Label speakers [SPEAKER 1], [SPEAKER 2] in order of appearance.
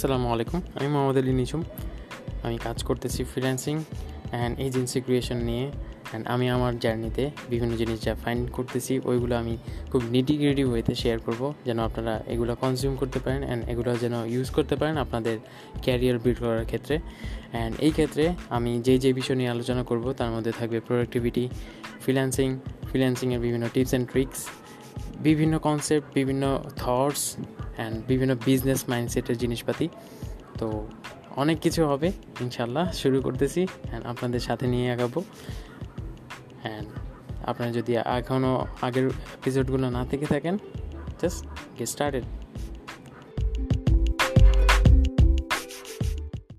[SPEAKER 1] আসসালামু আলাইকুম। আমি মোহাম্মদ আলী নিঝুম। আমি কাজ করতেছি ফ্রিল্যান্সিং অ্যান্ড এজেন্সি ক্রিয়েশন নিয়ে অ্যান্ড আমি আমার জার্নিতে বিভিন্ন জিনিস যা ফাইন্ড করতেছি, ওইগুলো আমি খুব নিটি গ্রেডি ওয়েতে শেয়ার করব যেন আপনারা এগুলো কনজিউম করতে পারেন অ্যান্ড এগুলো যেন ইউজ করতে পারেন আপনাদের ক্যারিয়ার বিল্ড করার ক্ষেত্রে। অ্যান্ড এই ক্ষেত্রে আমি যে যে বিষয় নিয়ে আলোচনা করব তার মধ্যে থাকবে প্রোডাক্টিভিটি ফ্রিল্যান্সিং ফ্রিল্যান্সিংয়ের বিভিন্ন টিপস অ্যান্ড ট্রিক্স বিভিন্ন কনসেপ্ট বিভিন্ন থটস অ্যান্ড বিভিন্ন বিজনেস মাইন্ডসেটের জিনিসপাতি। তো অনেক কিছু হবে ইনশাল্লাহ শুরু করতেছি অ্যান্ড আপনাদের সাথে নিয়ে আগাবো। অ্যান্ড আপনারা যদি এখনও আগের এপিসোডগুলো না থেকে থাকেন জাস্ট গেট স্টার্টেড